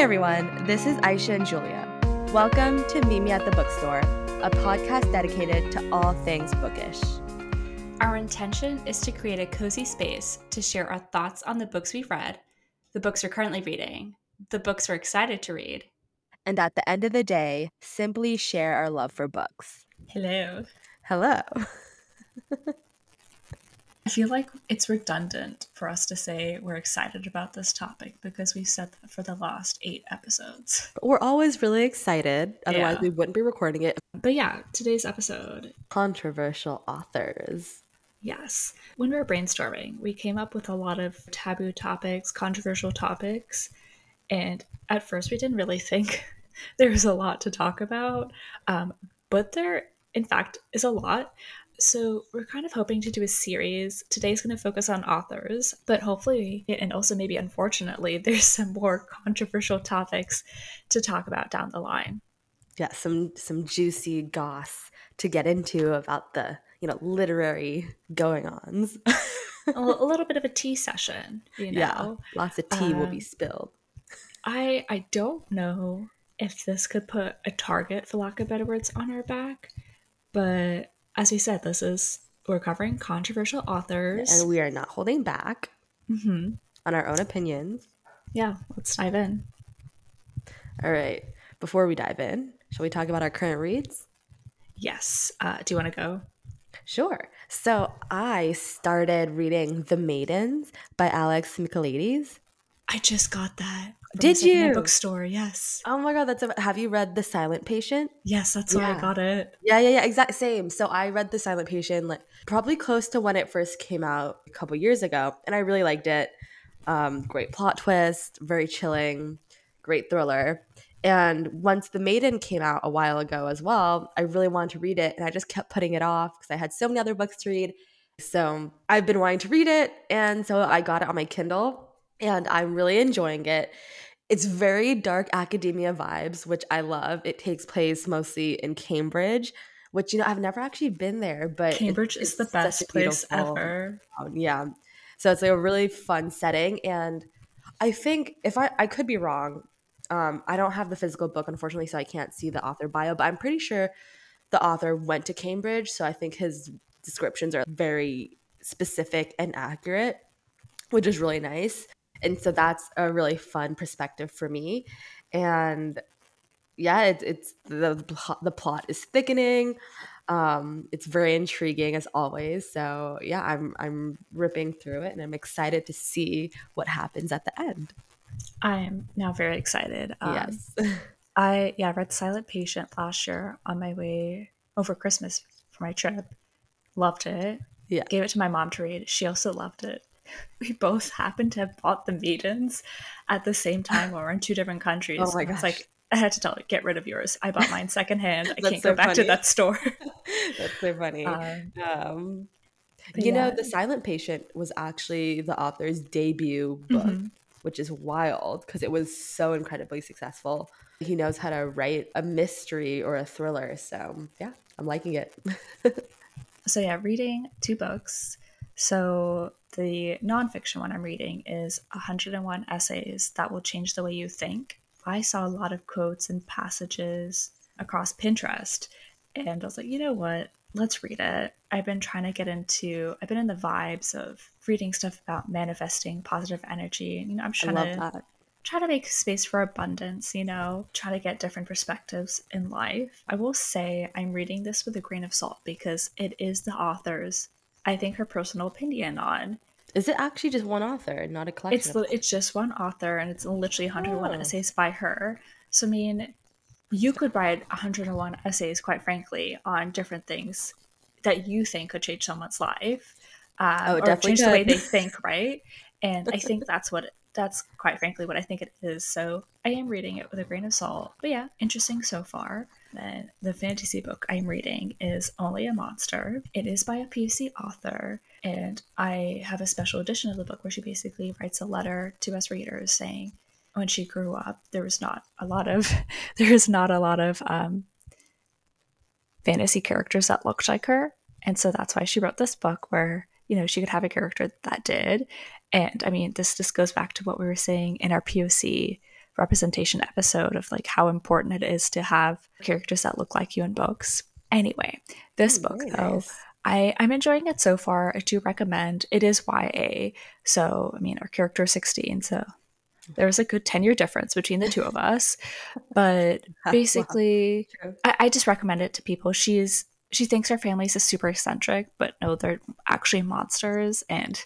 everyone, this is Aisha and Julia. Welcome to Meet Me at the Bookstore, a podcast dedicated to all things bookish. Our intention is to create a cozy space to share our thoughts on the books we've read, the books we're currently reading, the books we're excited to read, And at the end of the day, simply share our love for books. Hello. Hello. I feel like it's redundant for us to say we're excited about this topic because we've said that for the last eight episodes. But We're always really excited, otherwise, Yeah. we wouldn't be recording it. But yeah, today's episode, Controversial authors. yes. When we were brainstorming, we came up with a lot of taboo topics, controversial topics, and at first we didn't really think there was a lot to talk about, um, but there, in fact, is a lot. So we're kind of hoping to do a series. Today's going to focus on authors, but hopefully, and also maybe unfortunately, there's some more controversial topics to talk about down the line. Yeah, some some juicy goss to get into about the, you know, literary going-ons. a, a little bit of a tea session, you know. Yeah, lots of tea will be Um, spilled. I I don't know if this could put a target, for lack of better words, on our back, but as we said, this is we're covering controversial authors. And we are not holding back hmm on our own opinions. Yeah, let's dive in. All right. Before we dive in, shall we talk about our current reads? Yes. Uh, do you want to go? Sure. So I started reading The Maidens by Alex Michaelides. I just got that. Did you? Bookstore. Yes. Oh my god, that's a, have you read The Silent Patient? Yes, that's why I got it. Yeah, yeah, yeah, exact same. So I read The Silent Patient like probably close to when it first came out a couple years ago, and I really liked it. Um, great plot twist, very chilling, great thriller. And once The Maiden came out a while ago as well, I really wanted to read it, and I just kept putting it off because I had so many other books to read. So I've been wanting to read it, and so I got it on my Kindle, and I'm really enjoying it. It's very dark academia vibes, which I love. It takes place mostly in Cambridge, which you know I've never actually been there, but it- Cambridge is it's the best place ever. town. Yeah, so it's like a really fun setting, and I think if I I could be wrong, um, I don't have the physical book unfortunately, so I can't see the author bio, but I'm pretty sure the author went to Cambridge, so I think his descriptions are very specific and accurate, which is really nice. And so that's a really fun perspective for me. And yeah, it, it's the the plot is thickening. Um, it's very intriguing as always. So yeah, I'm I'm ripping through it, and I'm excited to see what happens at the end. I am now very excited. Um, yes, I yeah read Silent Patient last year on my way over Christmas for my trip. Loved it. Yeah. Gave it to my mom to read. She also loved it. We both happened to have bought the Maidens at the same time while we're in two different countries. Oh my And It's like I had to tell her, get rid of yours. I bought mine secondhand. I can't so go back to that store. that's so funny. Um, Um, you know. The Silent Patient was actually the author's debut book, Mhm. which is wild because it was so incredibly successful. He knows how to write a mystery or a thriller. So, yeah, I'm liking it. so yeah, reading two books. So the nonfiction one I'm reading is 101 essays that will change the way you think. I saw a lot of quotes and passages across Pinterest, and I was like, you know what? Let's read it. I've been trying to get into. I've been in the vibes of reading stuff about manifesting positive energy. You know, I'm I trying love to that. try to make space for abundance, you know, try to get different perspectives in life. I will say I'm reading this with a grain of salt because it is the author's, I think, her personal opinion on. Is it actually just one author, not a collection? It's li- it's just one author and it's literally 101 Oh. essays by her. So I mean, you could write 101 essays, quite frankly, on different things that you think could change someone's life, um, Oh, or change the way they think, right? And I think that's what that's quite frankly what I think it is. So I am reading it with a grain of salt, but yeah, interesting so far. Then the fantasy book I'm reading is Only a Monster. It is by a POC author, and I have a special edition of the book where she basically writes a letter to us readers saying when she grew up there was not a lot of there is not a lot of um, fantasy characters that looked like her, and so that's why she wrote this book where you know she could have a character that did. And I mean, this just goes back to what we were saying in our POC representation episode of like how important it is to have characters that look like you in books. Anyway, this Mm, book though, nice. I, I'm enjoying it so far. I do recommend. It is YA, so I mean our character is 16, so there's a good 10 year difference between the two of us. But basically. I, I just recommend it to people. She's she thinks her family is super eccentric, but no, they're actually monsters, and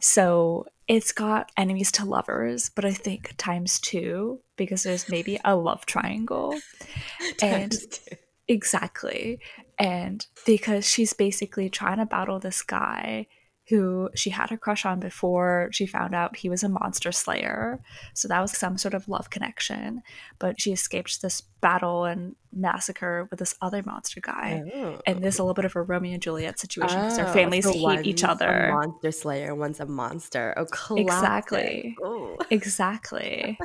so it's got enemies to lovers, but I think times two because there's maybe a love triangle. And two. exactly. And because she's basically trying to battle this guy who she had a crush on before she found out he was a monster slayer. So that was some sort of love connection. But she escaped this battle and massacre with this other monster guy. Oh. And there's a little bit of a Romeo and Juliet situation because their Oh, families so hate each other. A monster slayer, one's a monster. Oh, classic. Exactly. Oh, Exactly.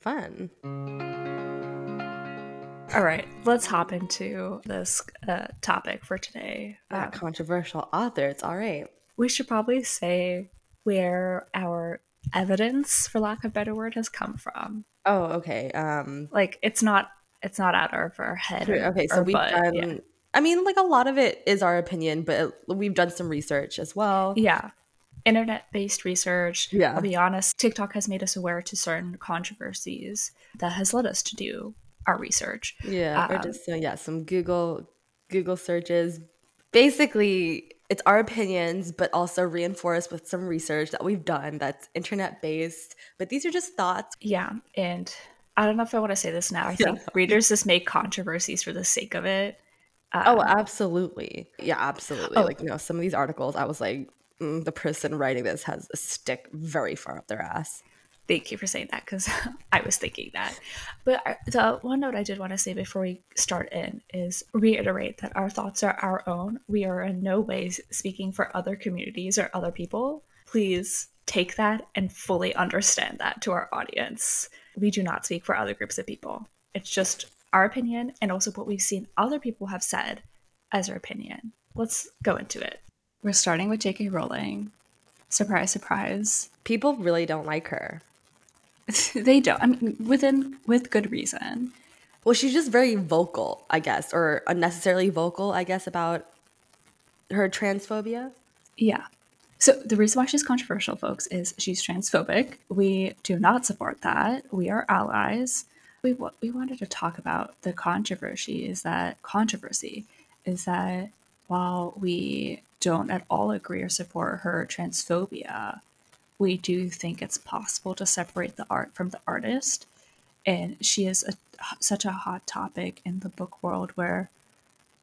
fun. All right, let's hop into this uh, topic for today. Um, controversial author. It's all right. We should probably say where our evidence, for lack of a better word, has come from. Oh, okay. Um, Like it's not it's not out of our head. Or, okay. So or we've butt, done. yeah. I mean, like a lot of it is our opinion, but we've done some research as well. yeah. Internet based research. Yeah. I'll be honest, TikTok has made us aware to certain controversies that has led us to do our research. Yeah, or Um, just uh, yeah, some Google Google searches. Basically, it's our opinions, but also reinforced with some research that we've done that's internet based. But these are just thoughts. Yeah. And I don't know if I want to say this now. I Yeah. think readers just make controversies for the sake of it. Oh, Um, absolutely. Yeah, absolutely. Oh. Like you know, some of these articles, I was like, mm, the person writing this has a stick very far up their ass. Thank you for saying that because I was thinking that. But the one note I did want to say before we start in is reiterate that our thoughts are our own. We are in no way speaking for other communities or other people. Please take that and fully understand that to our audience. We do not speak for other groups of people. It's just our opinion and also what we've seen other people have said as our opinion. Let's go into it. We're starting with J.K. Rowling. Surprise, surprise. People really don't like her. they don't. I mean, within with good reason. Well, she's just very vocal, I guess, or unnecessarily vocal, I guess, about her transphobia. Yeah. So the reason why she's controversial, folks, is she's transphobic. We do not support that. We are allies. We wa- we wanted to talk about the controversy. Is that controversy? Is that while we don't at all agree or support her transphobia, we do think it's possible to separate the art from the artist. And she is a, such a hot topic in the book world where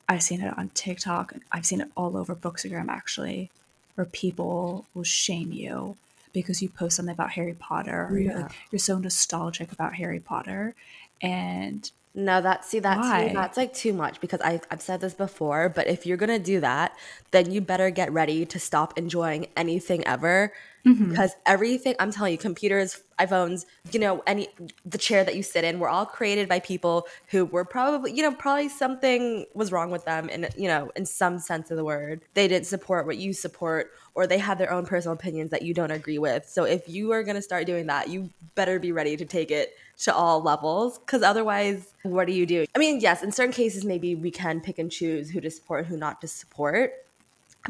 I've seen it on TikTok. I've seen it all over Bookstagram actually, where people will shame you because you post something about Harry Potter or you're, Yeah. you're so nostalgic about Harry Potter. And No, that see that's Why? that's like too much because I I've said this before, but if you're gonna do that, then you better get ready to stop enjoying anything ever. Mm-hmm. Because everything I'm telling you, computers, iPhones, you know, any the chair that you sit in, were all created by people who were probably, you know, probably something was wrong with them and you know, in some sense of the word. They didn't support what you support, or they have their own personal opinions that you don't agree with. So if you are gonna start doing that, you better be ready to take it to all levels because otherwise what do you do i mean yes in certain cases maybe we can pick and choose who to support who not to support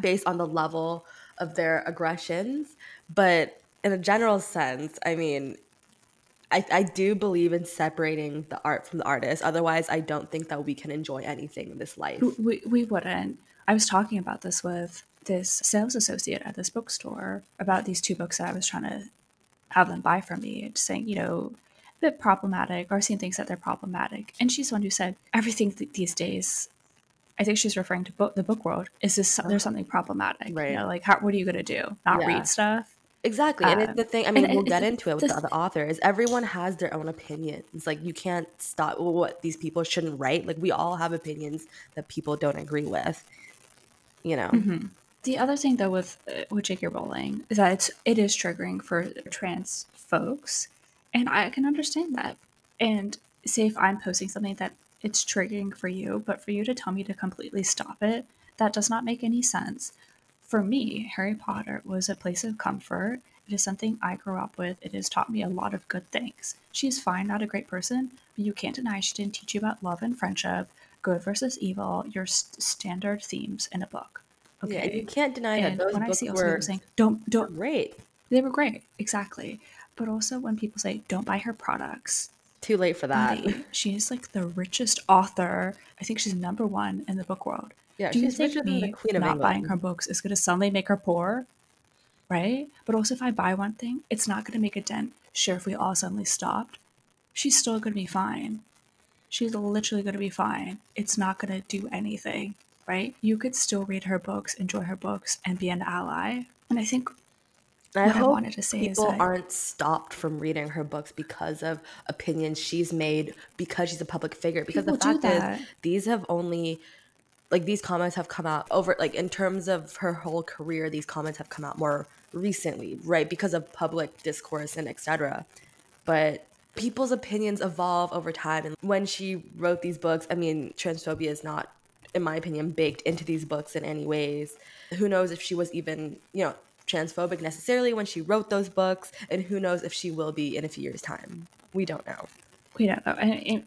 based on the level of their aggressions but in a general sense i mean I, I do believe in separating the art from the artist otherwise i don't think that we can enjoy anything in this life we, we wouldn't. I was talking about this with this sales associate at this bookstore about these two books that I was trying to have them buy from me, just saying, you know, a bit problematic or seeing things that they're problematic. And she's the one who said everything th- these days. I think she's referring to book, the book world. Is this there's uh-huh. something problematic? Right. You know, like how, what are you going to do? Not Yeah. read stuff? Exactly. And it's the thing, I mean, we'll get into it with the the other authors. Everyone has their own opinions. Like, you can't stop what these people shouldn't write. Like, we all have opinions that people don't agree with, you know? Mm-hmm. The other thing, though, with uh, with J.K. Rowling is that it's, it is triggering for trans folks, and I can understand that. And say if I'm posting something that it's triggering for you, but for you to tell me to completely stop it, that does not make any sense. For me, Harry Potter was a place of comfort. It is something I grew up with. It has taught me a lot of good things. She's fine, not a great person, but you can't deny she didn't teach you about love and friendship, good versus evil, your st- standard themes in a book. Yeah, Okay. you can't deny and that those when I books see were saying, don't, don't, great. they were great, exactly. But also when people say, don't buy her products, Too late for that. Lady, she is like the richest author. I think she's number one in the book world. Yeah, Do you she's think me Queen of not buying her books is going to suddenly make her poor? Right? But also, if I buy one thing, it's not going to make a dent. Sure, if we all suddenly stopped, she's still going to be fine. She's literally going to be fine. It's not going to do anything, right? You could still read her books, enjoy her books, and be an ally. And I think I what I hope wanted to say is people that- aren't stopped from reading her books because of opinions she's made because she's a public figure. Because the fact is, these have only like these comments have come out over like in terms of her whole career. These comments have come out more recently, right? Because of public discourse and etc. But people's opinions evolve over time, and when she wrote these books, I mean, transphobia is not in my opinion, baked into these books in any ways. Who knows if she was even, you know, transphobic necessarily when she wrote those books, and who knows if she will be in a few years' time. We don't know. we don't know. And, and,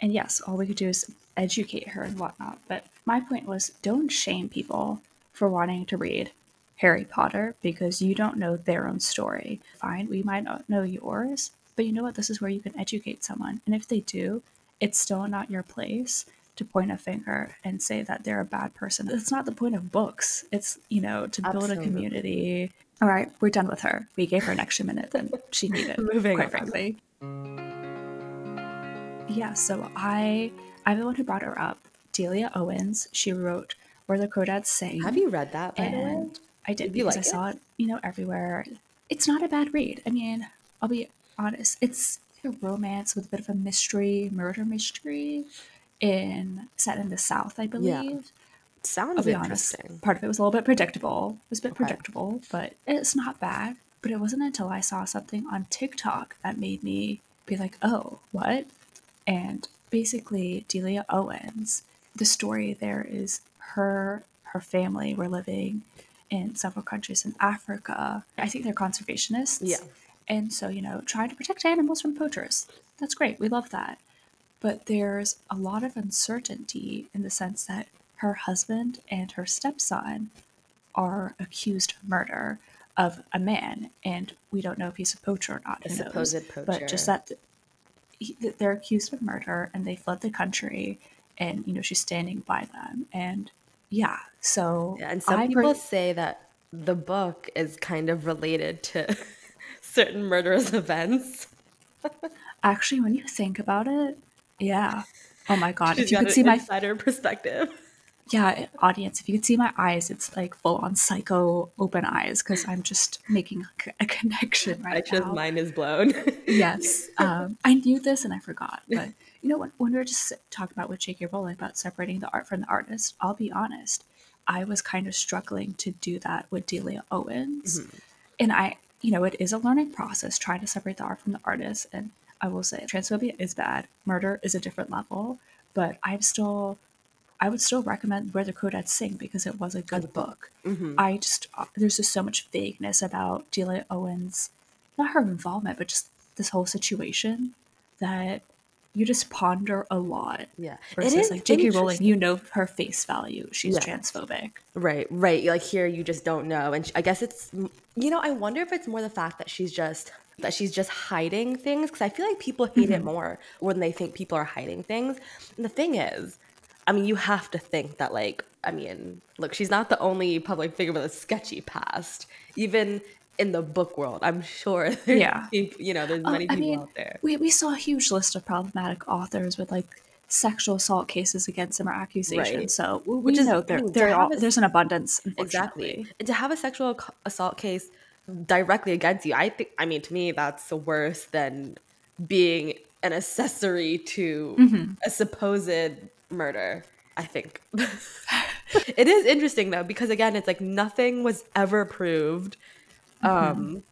and yes, all we could do is educate her and whatnot. But my point was don't shame people for wanting to read Harry Potter because you don't know their own story. Fine, we might not know yours, but you know what? This is where you can educate someone. And if they do, it's still not your place to point a finger and say that they're a bad person. That's not the point of books. It's, you know, to build Absolutely. a community. All right, we're done with her. We gave her an extra minute than she needed, Moving quite on. frankly. Yeah, so I I'm the one who brought her up. Delia Owens. She wrote Where the Crawdads Sing. Have you read that, by the way? and I did Did because like I it? saw it, you know, everywhere. It's not a bad read. I mean, I'll be honest. It's a romance with a bit of a mystery, murder mystery, in set in the South, I believe. Sounds I'll be honest. interesting. Part of it was a little bit predictable. It was a bit Okay. predictable, but it's not bad. But it wasn't until I saw something on TikTok that made me be like, oh, what? And basically, Delia Owens, the story there is her her family were living in several countries in Africa. I think they're conservationists. Yeah. And so, you know, trying to protect animals from poachers. That's great. We love that. But there's a lot of uncertainty in the sense that her husband and her stepson are accused of murder of a man, and we don't know if he's a poacher or not. A knows? supposed But just that he, that they're accused of murder and they fled the country, and you know she's standing by them, and yeah. So Yeah, and some I people say that the book is kind of related to certain murderous events. actually, when you think about it, yeah. Oh my god! She's if you could see my insider perspective. yeah audience if you could see my eyes it's like full on psycho open eyes because i'm just making a connection right Aisha's now mind is blown. yes um, i knew this and i forgot but you know when, when we were just talking about with j.k rowling about separating the art from the artist i'll be honest i was kind of struggling to do that with delia owens. And i you know it is a learning process trying to separate the art from the artist. And i will say transphobia is bad. Murder is a different level. But i'm still I would still recommend Where the Crawdads Sing because it was a good book. I just uh, there's just so much vagueness about Delia Owens, not her involvement, but just this whole situation that you just ponder a lot. Yeah. It Versus is like J.K. Rowling, you know her face value. She's Yeah. transphobic. Right, right. Like here, you just don't know, and I guess it's, you know, I wonder if it's more the fact that she's just that she's just hiding things because I feel like people hate it mm-hmm. more when they think people are hiding things. And the thing is, I mean, you have to think that, like, I mean, look, she's not the only public figure with a sketchy past. Even in the book world, I'm sure. Yeah. peop- you know, there's Oh, many I people mean, out there. we, we saw a huge list of problematic authors with like sexual assault cases against them or accusations. Right. So we, Which is- know there, there are, a- there's an abundance. Exactly. And to have a sexual assault case directly against you, I think, I mean, to me, that's worse than being an accessory to mm-hmm. a supposed murder, I think. it is interesting, though, because again, it's like nothing was ever proved. Um,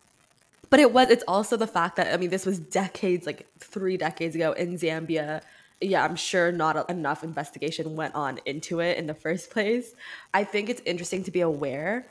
but it was, it's also the fact that, I mean, this was decades, like three decades ago in Zambia. Yeah, I'm sure not a- enough investigation went on into it in the first place. I think it's interesting to be aware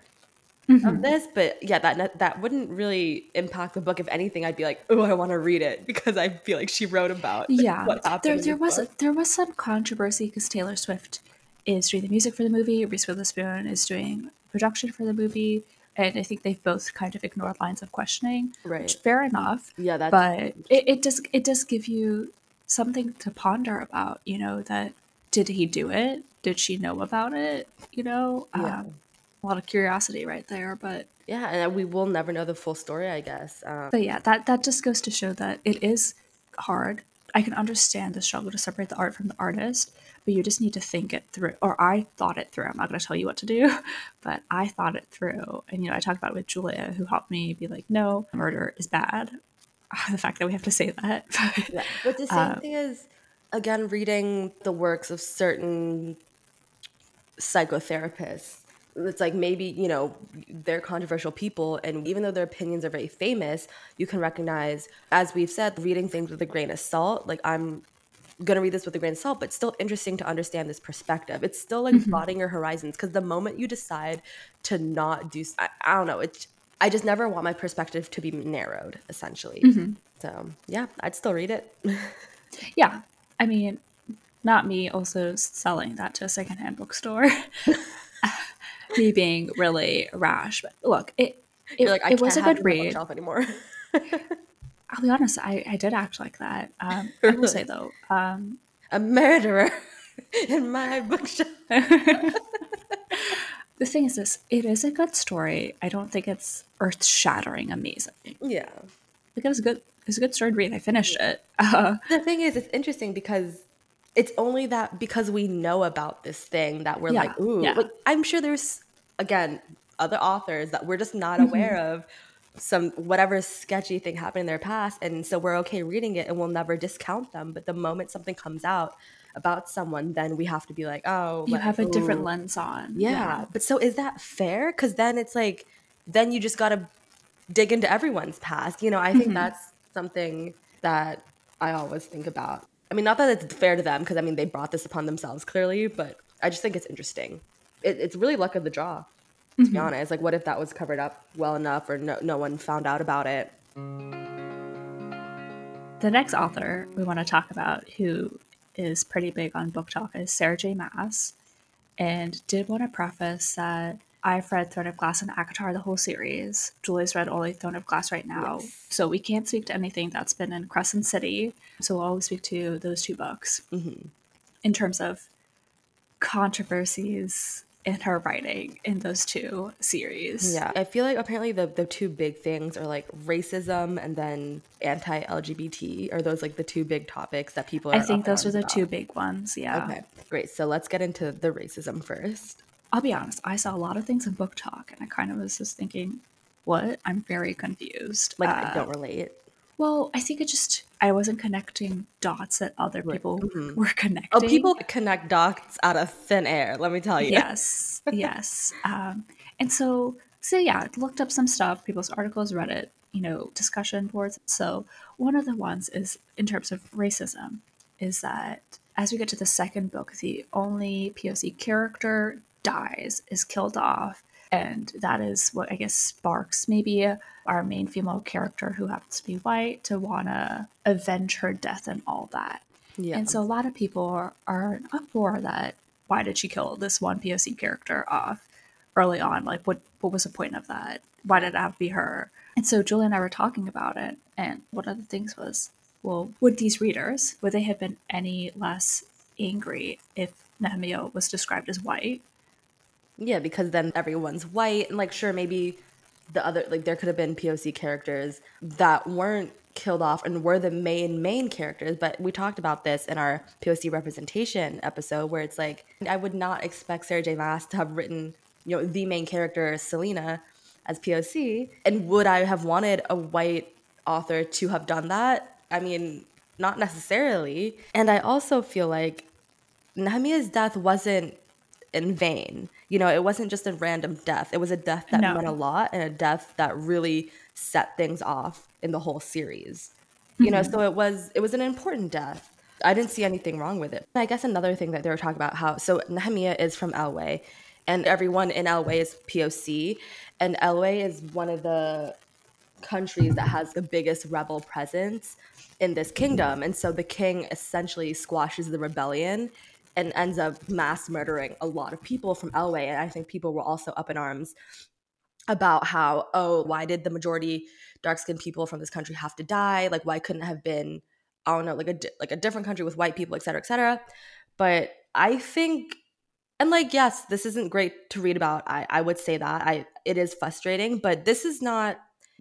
mm-hmm. of this, but yeah, that that wouldn't really impact the book. If anything, I'd be like, oh, I want to read it because I feel like she wrote about yeah. What happened there, there was book. there was some controversy because Taylor Swift is doing the music for the movie. Reese Witherspoon is doing production for the movie. And I think they've both kind of ignored lines of questioning, right? Which, fair enough. Yeah, that's but it, it does it does give you something to ponder about. You know that did he do it? Did she know about it? You know, yeah. Um, a lot of curiosity right there, but yeah, and we will never know the full story, I guess. Um, but yeah, that that just goes to show that it is hard. I can understand the struggle to separate the art from the artist, but you just need to think it through. Or I thought it through. I'm not going to tell you what to do, but I thought it through. And, you know, I talked about it with Julia, who helped me be like, no, murder is bad. the fact that we have to say that. yeah. But the same um, thing is, again, reading the works of certain psychotherapists it's like maybe you know they're controversial people and even though their opinions are very famous you can recognize as we've said reading things with a grain of salt like i'm gonna read this with a grain of salt, but still interesting to understand this perspective. It's still like mm-hmm. broadening your horizons because the moment you decide to not do, I, I, don't know. It's I just never want my perspective to be narrowed, essentially. Mm-hmm. So yeah, I'd still read it. yeah, I mean, not me also selling that to a secondhand bookstore. me being really rash, but look, it it, like, it was a good read. Anymore. I'll be honest, I, I did act like that. Um, I will say though, um, a murderer in my bookshelf. the thing is, this it is a good story. I don't think it's earth shattering amazing. Yeah, like it was a good. It was a good story to read. I finished it. Uh, the thing is, it's interesting because it's only that because we know about this thing that we're yeah, like, ooh. Yeah. Like I'm sure there's again other authors that we're just not mm-hmm. aware of some whatever sketchy thing happened in their past and so we're okay reading it and we'll never discount them. But the moment something comes out about someone then we have to be like oh you have a different lens on. Yeah. yeah. but so is that fair? Because then it's like then you just got to dig into everyone's past. You know i think mm-hmm. that's something that i always think about. I mean not that it's fair to them because i mean they brought this upon themselves clearly but i just think it's interesting. It, it's really luck of the draw to mm-hmm. be honest. Like, what if that was covered up well enough or no, no one found out about it? The next author we want to talk about, who is pretty big on BookTok, is Sarah J. Maas. And did want to preface that I've read Throne of Glass and ACOTAR, the whole series. Julie's read only Throne of Glass right now. Yes. So we can't speak to anything that's been in Crescent City. So we'll always speak to those two books. Mm-hmm. In terms of controversies in her writing in those two series. Yeah. I feel like apparently the, the two big things are like racism and then anti LGBT. Are those like the two big topics that people I think those are the about? two big ones. Yeah. Okay. Great. So let's get into the racism first. I'll be honest, I saw a lot of things in BookTok and I kind of was just thinking, what? I'm very confused. Like uh, I don't relate. Well, I think it just I wasn't connecting dots that other people mm-hmm. were connecting. Oh, people connect dots out of thin air. Let me tell you. Yes, yes. Um, and so, so yeah, looked up some stuff, people's articles, Reddit, you know, discussion boards. So one of the ones is in terms of racism, is that as we get to the second book, the only POC character dies, is killed off, and that is what I guess sparks maybe our main female character who happens to be white to want to avenge her death and all that. Yeah. And so a lot of people are, are in uproar that why did she kill this one POC character off early on? Like what what was the point of that? Why did it have to be her? And so Julie and I were talking about it and one of the things was, well, would these readers, would they have been any less angry if Nehemiah was described as white yeah, because then everyone's white and like sure maybe the other like there could have been POC characters that weren't killed off and were the main main characters but we talked about this in our poc representation episode where it's like i would not expect sarah j. Maas to have written you know the main character Celaena as poc and would i have wanted a white author to have done that? I mean not necessarily. And i also feel like nehemiah's death wasn't in vain you know, it wasn't just a random death. It was a death that no. meant a lot and a death that really set things off in the whole series. Mm-hmm. You know, mm-hmm. so it was it was an important death. I didn't see anything wrong with it. I guess another thing that they were talking about how so Nehemiah is from Eyllwe and everyone in Eyllwe is POC. And Eyllwe is one of the countries that has the biggest rebel presence in this kingdom. And so the king essentially squashes the rebellion and ends up mass murdering a lot of people from Eyllwe. And I think people were also up in arms about how, oh, why did the majority dark skinned people from this country have to die? Like, why couldn't have been, I don't know, like a, like a different country with white people, et cetera, et cetera. But I think, and like, yes, this isn't great to read about. I, I would say that. I it is frustrating, but this is not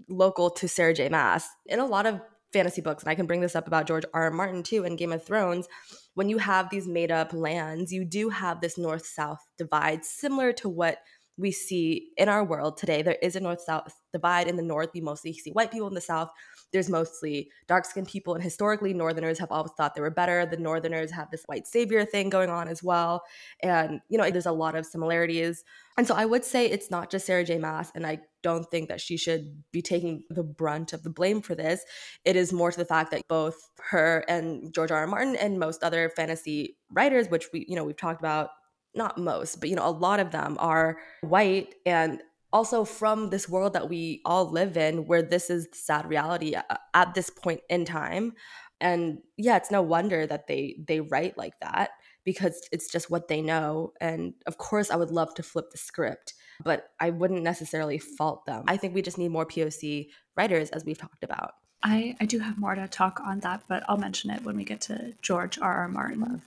local to Sarah J. Maas. In a lot of fantasy books, and I can bring this up about George R. R. Martin too in Game of Thrones, when you have these made up lands, you do have this north south divide, similar to what we see in our world today. There is a north south divide. In the north, you mostly see white people. In the south, there's mostly dark skinned people. And historically, northerners have always thought they were better. The northerners have this white savior thing going on as well. And, you know, there's a lot of similarities. And so I would say it's not just Sarah J. Maas. And I don't think that she should be taking the brunt of the blame for this. It is more to the fact that both her and George R. R. Martin and most other fantasy writers, which we, you know, we've talked about not most, but you know, a lot of them are white and also from this world that we all live in where this is the sad reality at this point in time. And yeah, it's no wonder that they they write like that because it's just what they know. And of course, I would love to flip the script, but I wouldn't necessarily fault them. I think we just need more POC writers, as we've talked about. I, I do have more to talk on that, but I'll mention it when we get to George R. R. Martin.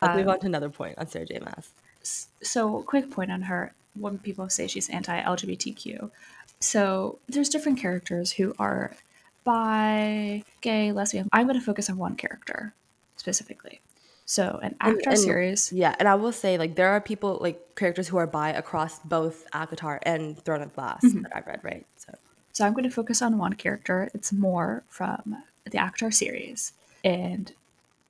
Let's um, move on to another point on Sarah J. Maas so quick point on her when people say she's anti-lgbtq so there's different characters who are bi gay lesbian. I'm going to focus on one character specifically. So an ACOTAR and, series. Yeah and i will say like there are people like characters who are bi across both ACOTAR and throne of glass mm-hmm. that i've read right? So. So i'm going to focus on one character. It's more from the ACOTAR series. And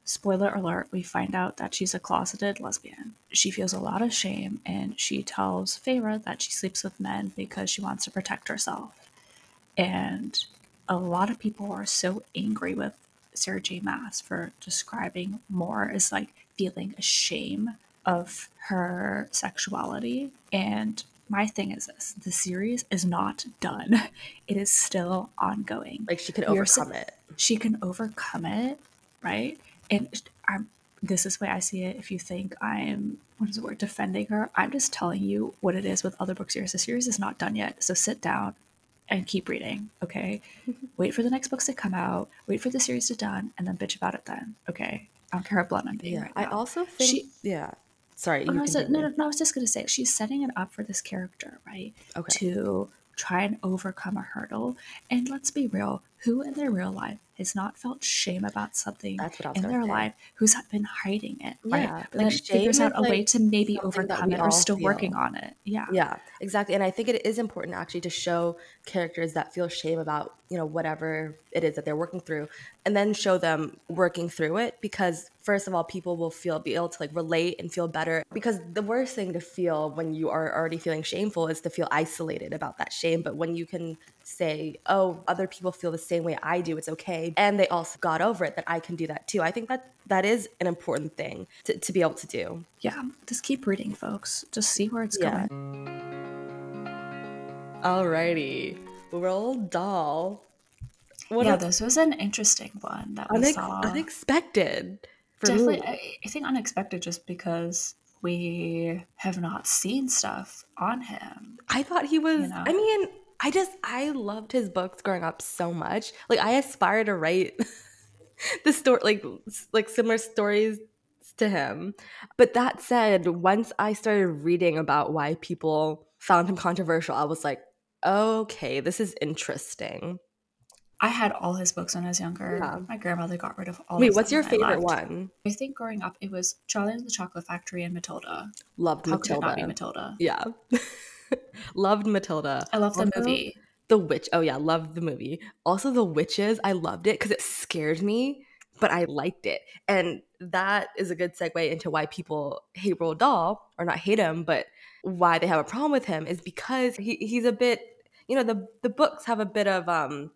Spoiler alert, we find out that she's a closeted lesbian. She feels a lot of shame and she tells Feyre that she sleeps with men because she wants to protect herself. And a lot of people are so angry with Sarah J. Maas for describing Mor as like feeling ashamed of her sexuality. And my thing is this the series is not done, it is still ongoing. Like she can overcome it. She can overcome it, right? And I'm, this is the way I see it. If you think I'm, what is the word, defending her, I'm just telling you what it is with other book series. The series is not done yet. So sit down and keep reading, okay? Mm-hmm. wait for the next books to come out, wait for the series to done, and then bitch about it then, okay? I don't care how blunt I'm being yeah, right I also think, she, yeah. Sorry, oh, no, no, no, I was just going to say, she's setting it up for this character, right? Okay. To try and overcome a hurdle. And let's be real, who in their real life has not felt shame about something in their say. life who's been hiding it, right? Yeah, but like figures out a like way to maybe overcome it or still feel. working on it. Yeah. Yeah, exactly. And I think it is important actually to show characters that feel shame about, you know, whatever it is that they're working through and then show them working through it because first of all people will feel be able to like relate and feel better because the worst thing to feel when you are already feeling shameful is to feel isolated about that shame but when you can say oh other people feel the same way i do it's okay and they also got over it that i can do that too i think that that is an important thing to, to be able to do yeah just keep reading folks just see where it's yeah. going alrighty Roald Dahl what yeah, a, this was an interesting one that we unex- saw. Unexpected. Definitely, I, I think unexpected just because we have not seen stuff on him. I thought he was. You know? I mean, I just I loved his books growing up so much. Like I aspire to write the story, like like similar stories to him. But that said, once I started reading about why people found him controversial, I was like, okay, this is interesting. I had all his books when I was younger. Yeah. My grandmother got rid of all. Wait, what's your favorite one? I think growing up, it was Charlie and the Chocolate Factory and Matilda. Loved How Matilda. Could not be Matilda? Yeah, loved Matilda. I love the movie. The Witch. Oh yeah, loved the movie. Also, the Witches. I loved it because it scared me, but I liked it, and that is a good segue into why people hate Roald Dahl or not hate him, but why they have a problem with him is because he, he's a bit. You know, the the books have a bit of um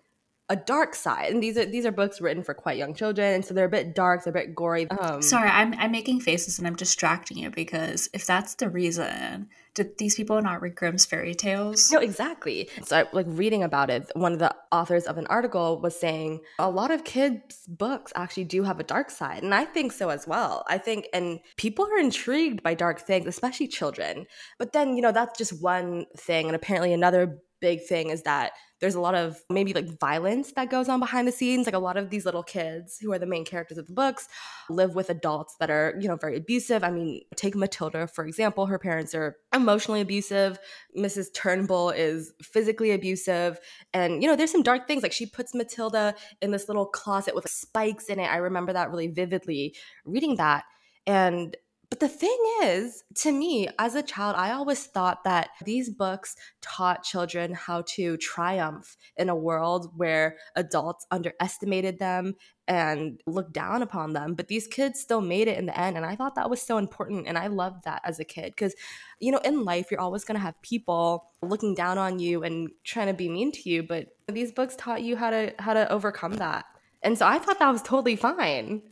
a dark side. And these are these are books written for quite young children, and so they're a bit dark, they're a bit gory. Um, Sorry, I'm I'm making faces and I'm distracting you because if that's the reason, did these people not read Grimm's fairy tales? No, exactly. So, I, like reading about it, one of the authors of an article was saying a lot of kids' books actually do have a dark side, and I think so as well. I think, and people are intrigued by dark things, especially children. But then, you know, that's just one thing, and apparently another big thing is that there's a lot of maybe like violence that goes on behind the scenes. Like a lot of these little kids who are the main characters of the books live with adults that are you know very abusive. I mean take matilda for example. Her parents are emotionally abusive. Mrs Trunchbull is physically abusive. And you know there's some dark things. Like she puts matilda in this little closet with spikes in it. I remember that really vividly reading that. And but the thing is, to me, as a child, I always thought that these books taught children how to triumph in a world where adults underestimated them and looked down upon them. But these kids still made it in the end. And I thought that was so important. And I loved that as a kid because, you know, in life, you're always going to have people looking down on you and trying to be mean to you. But these books taught you how to how to overcome that. And so I thought that was totally fine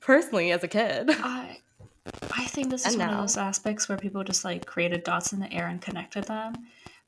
personally as a kid. I I think this is one of those aspects where people just like created dots in the air and connected them.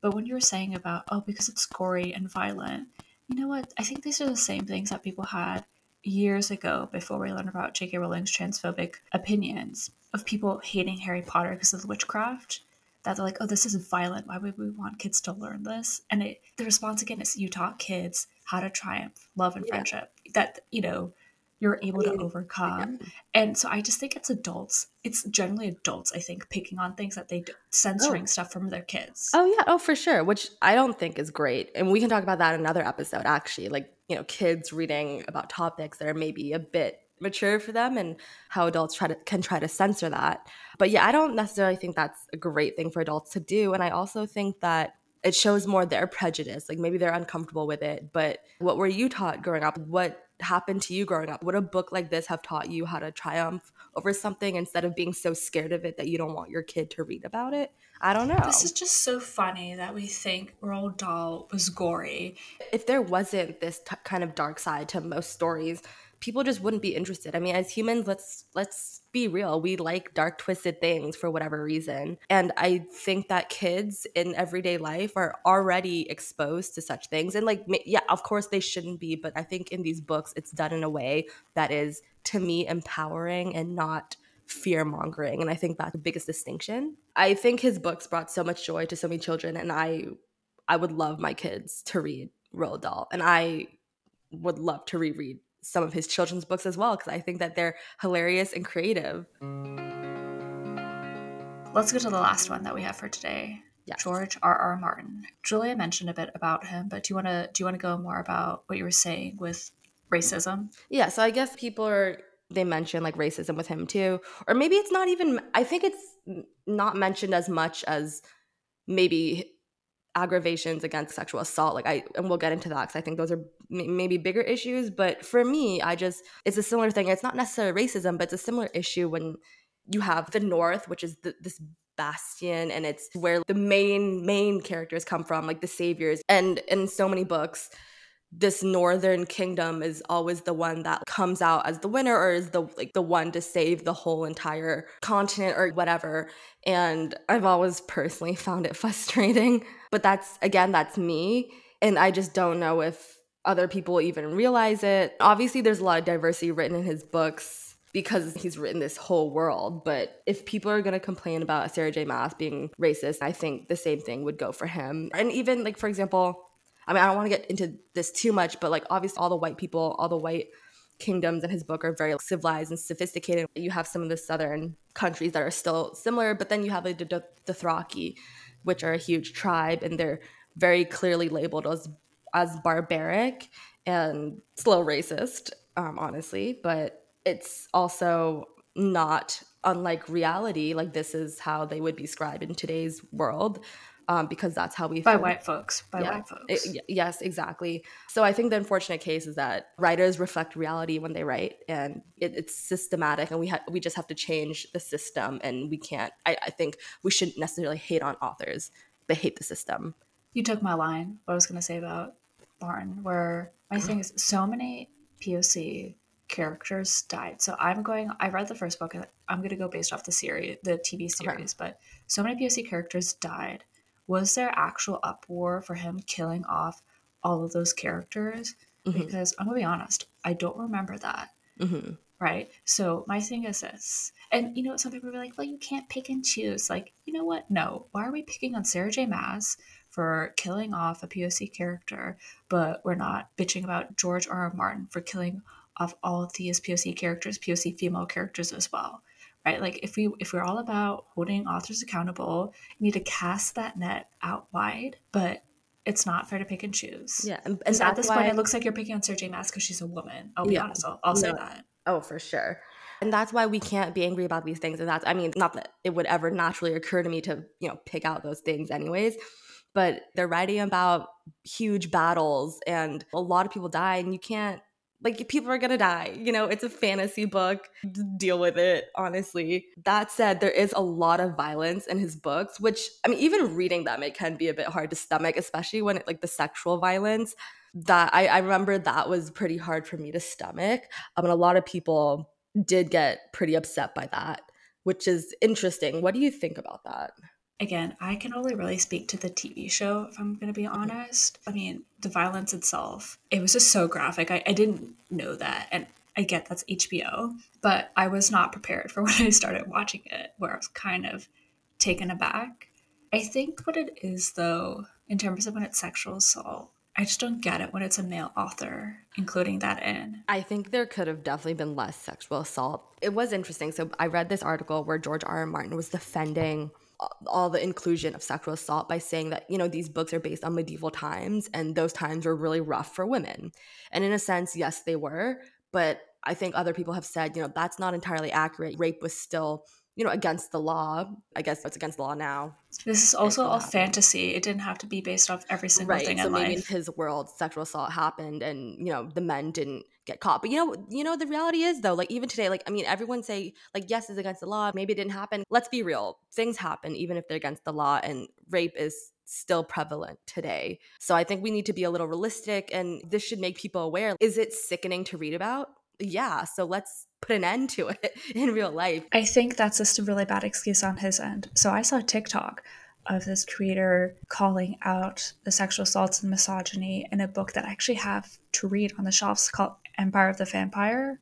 But when you were saying about, oh, because it's gory and violent, you know what? I think these are the same things that people had years ago before we learned about J.K. Rowling's transphobic opinions of people hating Harry Potter because of witchcraft. That they're like, oh, this is violent. Why would we want kids to learn this? And it, the response again is you taught kids how to triumph, love, and Yeah. friendship. That, you know, you're able to overcome. And so I just think it's adults. It's generally adults, I think, picking on things that they d- oh. censoring stuff from their kids. Oh yeah, oh for sure, which I don't think is great. And we can talk about that in another episode actually, like, you know, kids reading about topics that are maybe a bit mature for them and how adults try to can try to censor that. But yeah, I don't necessarily think that's a great thing for adults to do and I also think that it shows more their prejudice. Like maybe they're uncomfortable with it, but what were you taught growing up? What happened to you growing up? Would a book like this have taught you how to triumph over something instead of being so scared of it that you don't want your kid to read about it? I don't know. This is just so funny that we think Roald Dahl was gory. if there wasn't this t- kind of dark side to most stories people just wouldn't be interested i mean as humans let's let's be real we like dark twisted things for whatever reason. And i think that kids in everyday life are already exposed to such things. And like yeah of course they shouldn't be but i think in these books it's done in a way that is to me empowering and not fear mongering and i think that's the biggest distinction. I think his books brought so much joy to so many children and i I would love my kids to read Roald Dahl, and I would love to reread some of his children's books as well because I think that they're hilarious and creative. Let's go to the last one that we have for today. Yes. George R. R. Martin. Julia mentioned a bit about him, but do you want to do you want to go more about what you were saying with racism? Yeah, so I guess people are they mention like racism with him too, or maybe it's not even. I think it's not mentioned as much as maybe aggravations against sexual assault like i and we'll get into that because i think those are m- maybe bigger issues but for me i just it's a similar thing it's not necessarily racism but it's a similar issue when you have the north which is the, this bastion and it's where the main main characters come from like the saviors and in so many books this northern kingdom is always the one that comes out as the winner or is the like the one to save the whole entire continent or whatever. And i've always personally found it frustrating but that's again that's me. And i just don't know if other people even realize it. Obviously there's a lot of diversity written in his books because he's written this whole world but if people are going to complain about sarah j. Maas being racist i think the same thing would go for him. And even like for example I mean, I don't want to get into this too much, but like obviously all the white people, all the white kingdoms in his book are very civilized and sophisticated. You have some of the southern countries that are still similar, but then you have the, the, the Thraki, which are a huge tribe, and they're very clearly labeled as as barbaric and slow racist, um, honestly, but it's also not unlike reality. Like this is how they would be described in today's world. Um, because that's how we By feel. white folks. By Yeah. white folks. It- yes, exactly. So I think the unfortunate case is that writers reflect reality when they write, and it, it's systematic, and we ha- we just have to change the system, and we can't. I, I think we shouldn't necessarily hate on authors, but hate the system. you took my line. What I was going to say about Martin, where my thing is so many POC characters died. So I'm going. I read the first book. and I'm going to go based off the series, the TV series. Okay. But so many POC characters died. Was there actual uproar for him killing off all of those characters? Mm-hmm. Because I'm gonna be honest, I don't remember that. Mm-hmm. Right. So my thing is this, and you know, some people are like, "Well, you can't pick and choose." Like, you know what? No. Why are we picking on Sarah J. Maas for killing off a POC character, but we're not bitching about George R. R. Martin for killing off all of these POC characters, POC female characters as well? Right? Like, if we if we're all about holding authors accountable, you need to cast that net out wide, but it's not fair to pick and choose. Yeah, and, and at this point, it looks like you're picking on Sarah J. Maas because she's a woman. I'll be yeah, honest. I'll, I'll say that. Oh, for sure. And that's why we can't be angry about these things. And that's, I mean, not that it would ever naturally occur to me to, you know, pick out those things anyways, but they're writing about huge battles and a lot of people die and you can't like people are gonna die you know it's a fantasy book deal with it honestly. That said there is a lot of violence in his books which i mean even reading them it can be a bit hard to stomach especially when it like the sexual violence that I, I remember that was pretty hard for me to stomach um, and a lot of people did get pretty upset by that which is interesting. What do you think about that again, I can only really speak to the TV show, if I'm going to be honest. I mean, the violence itself, it was just so graphic. I, I didn't know that. And I get that's HBO, but I was not prepared for when I started watching it, where I was kind of taken aback. I think what it is, though, in terms of when it's sexual assault, I just don't get it when it's a male author, including that in. I think there could have definitely been less sexual assault. It was interesting. So I read this article where George R. R. Martin was defending all the inclusion of sexual assault by saying that you know these books are based on medieval times and those times were really rough for women. And in a sense yes they were but i think other people have said you know that's not entirely accurate. Rape was still you know against the law i guess it's against the law now this is also all fantasy it didn't have to be based off every single right. thing so in maybe life. in his world sexual assault happened and you know the men didn't get caught. But you know, you know, the reality is though, like even today, like I mean, everyone say like yes, it's against the law. Maybe it didn't happen. Let's be real. Things happen even if they're against the law, and rape is still prevalent today. So I think we need to be a little realistic, and this should make people aware. Is it sickening to read about? Yeah. So let's put an end to it in real life. I think that's just a really bad excuse on his end. So I saw TikTok of this creator calling out the sexual assaults and misogyny in a book that I actually have to read on the shelves called Empire of the Vampire.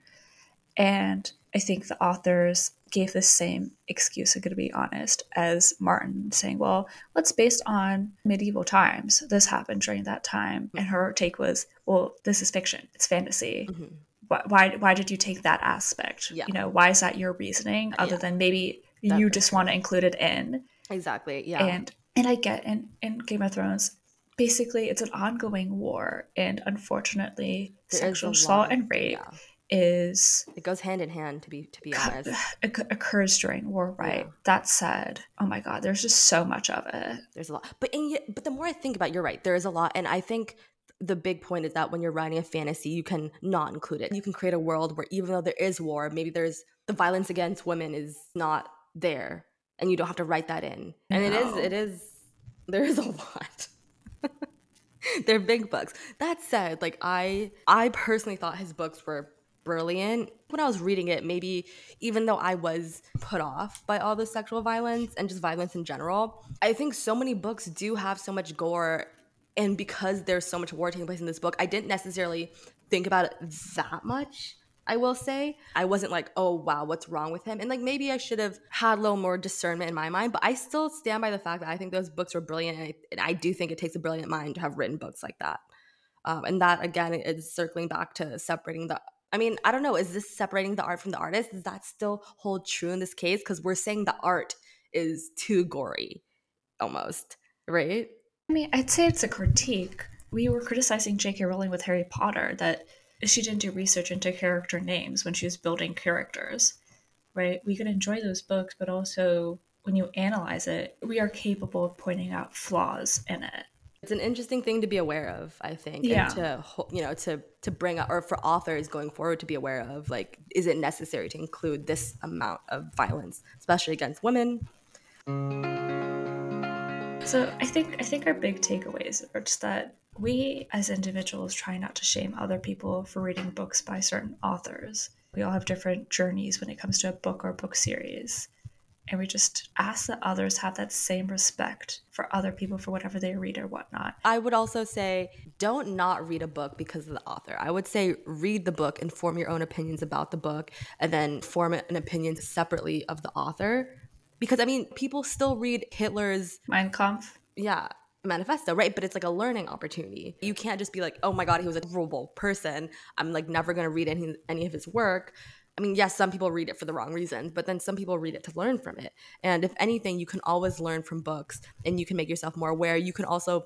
And I think the authors gave the same excuse, I'm going to be honest, as Martin, saying, well, what's based on medieval times. This happened during that time. And her take was, well, this is fiction, it's fantasy. Mm-hmm. Why, why, did you take that aspect? Yeah. You know, why is that your reasoning other yeah. than maybe you just want to include it in? Exactly. Yeah. And and I get in in Game of Thrones, basically it's an ongoing war, and unfortunately, there sexual assault and rape yeah. is it goes hand in hand. To be to be honest, it occurs during war. Right. Yeah. That said, oh my god, there's just so much of it. There's a lot, but and but the more I think about, it, you're right. There is a lot, and I think the big point is that when you're writing a fantasy, you can not include it. You can create a world where even though there is war, maybe there's the violence against women is not there and you don't have to write that in. And no. it is it is there is a lot. They're big books. That said, like I I personally thought his books were brilliant. When I was reading it, maybe even though I was put off by all the sexual violence and just violence in general, I think so many books do have so much gore and because there's so much war taking place in this book, I didn't necessarily think about it that much I will say. I wasn't like, oh, wow, what's wrong with him? And like maybe I should have had a little more discernment in my mind, but I still stand by the fact that I think those books were brilliant. And I, and I do think it takes a brilliant mind to have written books like that. Um, and that, again, is circling back to separating the I mean, I don't know. Is this separating the art from the artist? Does that still hold true in this case? Because we're saying the art is too gory, almost, right? I mean, I'd say it's a critique. We were criticizing J.K. Rowling with Harry Potter that she didn't do research into character names when she was building characters, right? We can enjoy those books, but also when you analyze it, we are capable of pointing out flaws in it. It's an interesting thing to be aware of, I think, yeah. and to you know to to bring up or for authors going forward to be aware of like is it necessary to include this amount of violence, especially against women? So I think I think our big takeaways are just that we as individuals try not to shame other people for reading books by certain authors. We all have different journeys when it comes to a book or a book series. And we just ask that others have that same respect for other people for whatever they read or whatnot. I would also say don't not read a book because of the author. I would say read the book and form your own opinions about the book and then form an opinion separately of the author. Because I mean, people still read Hitler's Mein Kampf. Yeah, manifesto, right? But it's like a learning opportunity. You can't just be like, oh my God, he was a horrible person. I'm like never gonna read any any of his work. I mean, yes, some people read it for the wrong reasons, but then some people read it to learn from it. And if anything, you can always learn from books and you can make yourself more aware. You can also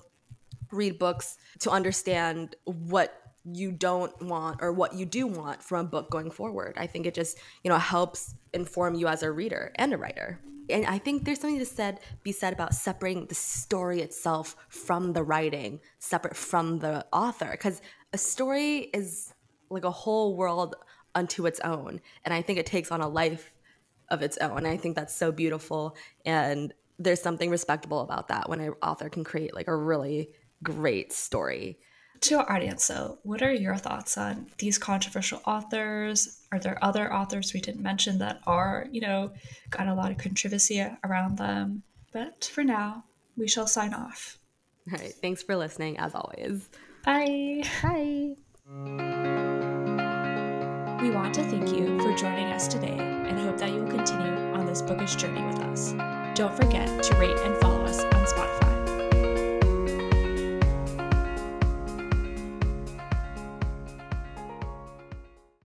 read books to understand what you don't want or what you do want from a book going forward. I think it just, you know, helps inform you as a reader and a writer. And I think there's something to said be said about separating the story itself from the writing, separate from the author because a story is like a whole world unto its own. And I think it takes on a life of its own. And I think that's so beautiful. And there's something respectable about that when an author can create like a really great story. To our audience, though, what are your thoughts on these controversial authors? Are there other authors we didn't mention that are, you know, got a lot of controversy around them? But for now, we shall sign off. All right. Thanks for listening, as always. Bye. Bye. We want to thank you for joining us today and hope that you will continue on this bookish journey with us. Don't forget to rate and follow us on Spotify.